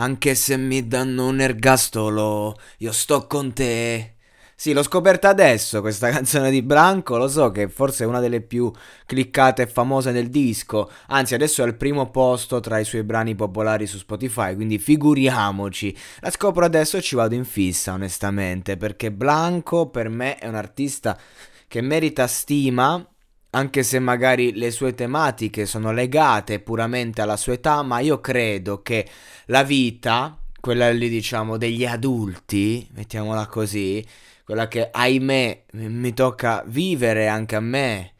Anche se mi danno un ergastolo, io sto con te. Sì, l'ho scoperta adesso questa canzone di Branco, lo so che forse è una delle più cliccate e famose del disco, anzi adesso è al primo posto tra i suoi brani popolari su Spotify, quindi figuriamoci. La scopro adesso e ci vado in fissa, onestamente, perché Blanco per me è un artista che merita stima anche se magari le sue tematiche sono legate puramente alla sua età, ma io credo che la vita, quella lì diciamo degli adulti, mettiamola così, quella che ahimè mi tocca vivere anche a me,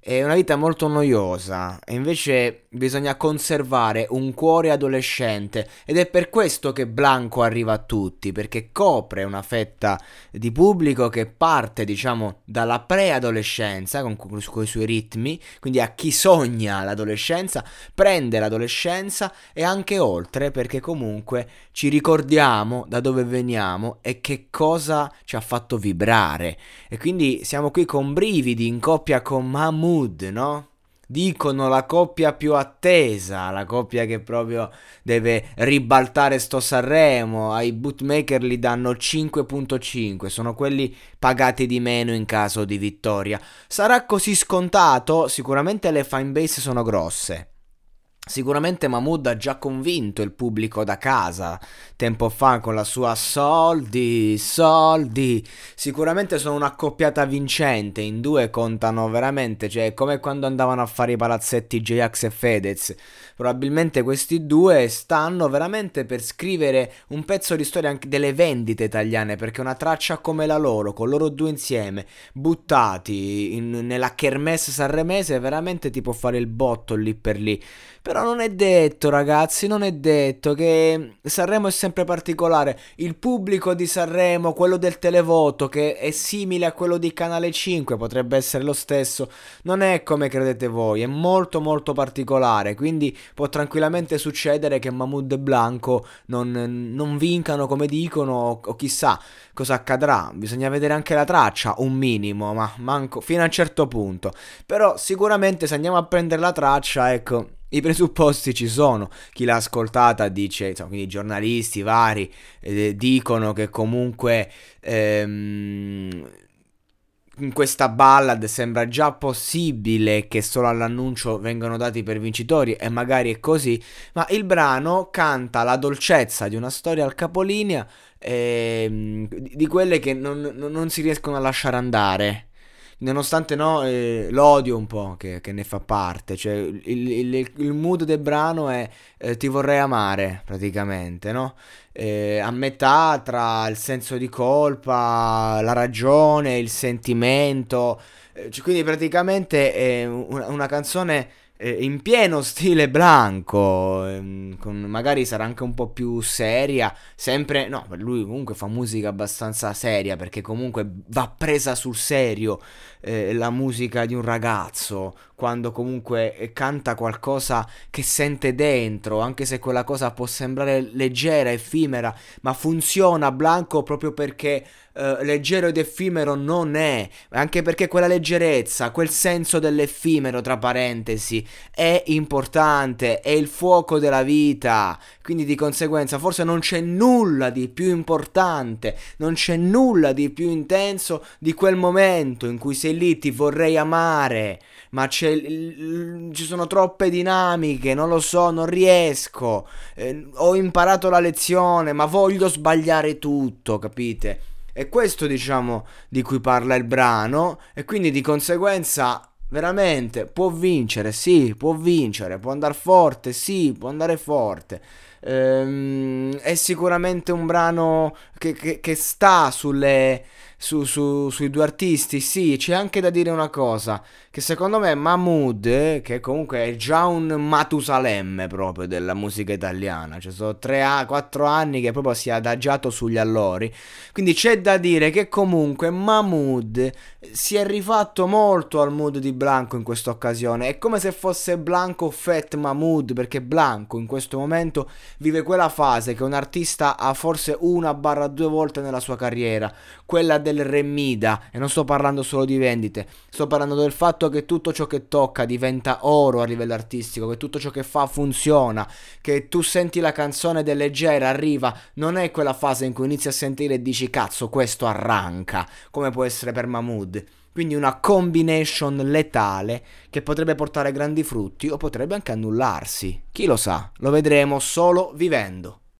è una vita molto noiosa. E invece bisogna conservare un cuore adolescente ed è per questo che Blanco arriva a tutti, perché copre una fetta di pubblico che parte, diciamo, dalla preadolescenza con, con, con i suoi ritmi, quindi a chi sogna l'adolescenza, prende l'adolescenza e anche oltre, perché comunque ci ricordiamo da dove veniamo e che cosa ci ha fatto vibrare. E quindi siamo qui con brividi in coppia con Mahmood Mood, no? Dicono la coppia più attesa, la coppia che proprio deve ribaltare sto Sanremo, ai bootmaker li danno 5.5, sono quelli pagati di meno in caso di vittoria. Sarà così scontato? Sicuramente le fanbase sono grosse. Sicuramente Mahmood ha già convinto il pubblico da casa tempo fa con la sua soldi, soldi. Sicuramente sono un'accoppiata vincente, in due contano veramente, cioè come quando andavano a fare i palazzetti J-Ax e Fedez. Probabilmente questi due stanno veramente per scrivere un pezzo di storia anche delle vendite italiane, perché una traccia come la loro, con loro due insieme, buttati in, nella kermesse sanremese, veramente ti può fare il botto lì per lì. Però non è detto, ragazzi, non è detto che Sanremo è sempre particolare. Il pubblico di Sanremo, quello del televoto, che è simile a quello di Canale 5, potrebbe essere lo stesso, non è come credete voi, è molto molto particolare. Quindi può tranquillamente succedere che Mahmoud e Blanco non, non vincano come dicono, o, chissà cosa accadrà. Bisogna vedere anche la traccia, un minimo, ma manco fino a un certo punto. Però sicuramente se andiamo a prendere la traccia, ecco i presupposti ci sono, chi l'ha ascoltata dice, insomma, quindi giornalisti vari eh, dicono che comunque ehm, in questa ballad sembra già possibile che solo all'annuncio vengano dati per vincitori e magari è così, ma il brano canta la dolcezza di una storia al capolinea ehm, di quelle che non, non si riescono a lasciare andare nonostante no, eh, l'odio un po' che, che, ne fa parte, cioè il, il, il mood del brano è eh, ti vorrei amare praticamente, no? Eh, a metà tra il senso di colpa, la ragione, il sentimento, eh, cioè, quindi praticamente è una, una canzone in pieno stile Blanco, ehm, con, magari sarà anche un po' più seria, sempre, no, lui comunque fa musica abbastanza seria perché comunque va presa sul serio eh, la musica di un ragazzo, quando comunque canta qualcosa che sente dentro, anche se quella cosa può sembrare leggera, effimera, ma funziona Blanco proprio perché uh, leggero ed effimero non è, anche perché quella leggerezza, quel senso dell'effimero, tra parentesi, è importante, è il fuoco della vita, quindi di conseguenza forse non c'è nulla di più importante, non c'è nulla di più intenso di quel momento in cui sei lì, ti vorrei amare, ma ci sono troppe dinamiche, non lo so, non riesco, eh, ho imparato la lezione, ma voglio sbagliare tutto, capite? È questo, diciamo, di cui parla il brano e quindi di conseguenza veramente può vincere, sì, può vincere, può andare forte, sì, può andare forte. Ehm, è sicuramente un brano che, che, che sta sulle, su, su, sui due artisti, sì, c'è anche da dire una cosa, che secondo me Mahmood, che comunque è già un Matusalemme proprio della musica italiana, cioè sono 3-4 anni che proprio si è adagiato sugli allori, quindi c'è da dire che comunque Mahmood si è rifatto molto al mood di Blanco in questa occasione, è come se fosse Blanco Fat Mahmood, perché Blanco in questo momento vive quella fase che un artista ha forse una barra due volte nella sua carriera, quella del remida e non sto parlando solo di vendite, sto parlando del fatto che tutto ciò che tocca diventa oro a livello artistico, che tutto ciò che fa funziona, che tu senti la canzone del leggera arriva, non è quella fase in cui inizi a sentire e dici cazzo questo arranca, come può essere per Mahmood. Quindi una combination letale che potrebbe portare grandi frutti o potrebbe anche annullarsi. Chi lo sa, lo vedremo solo vivendo.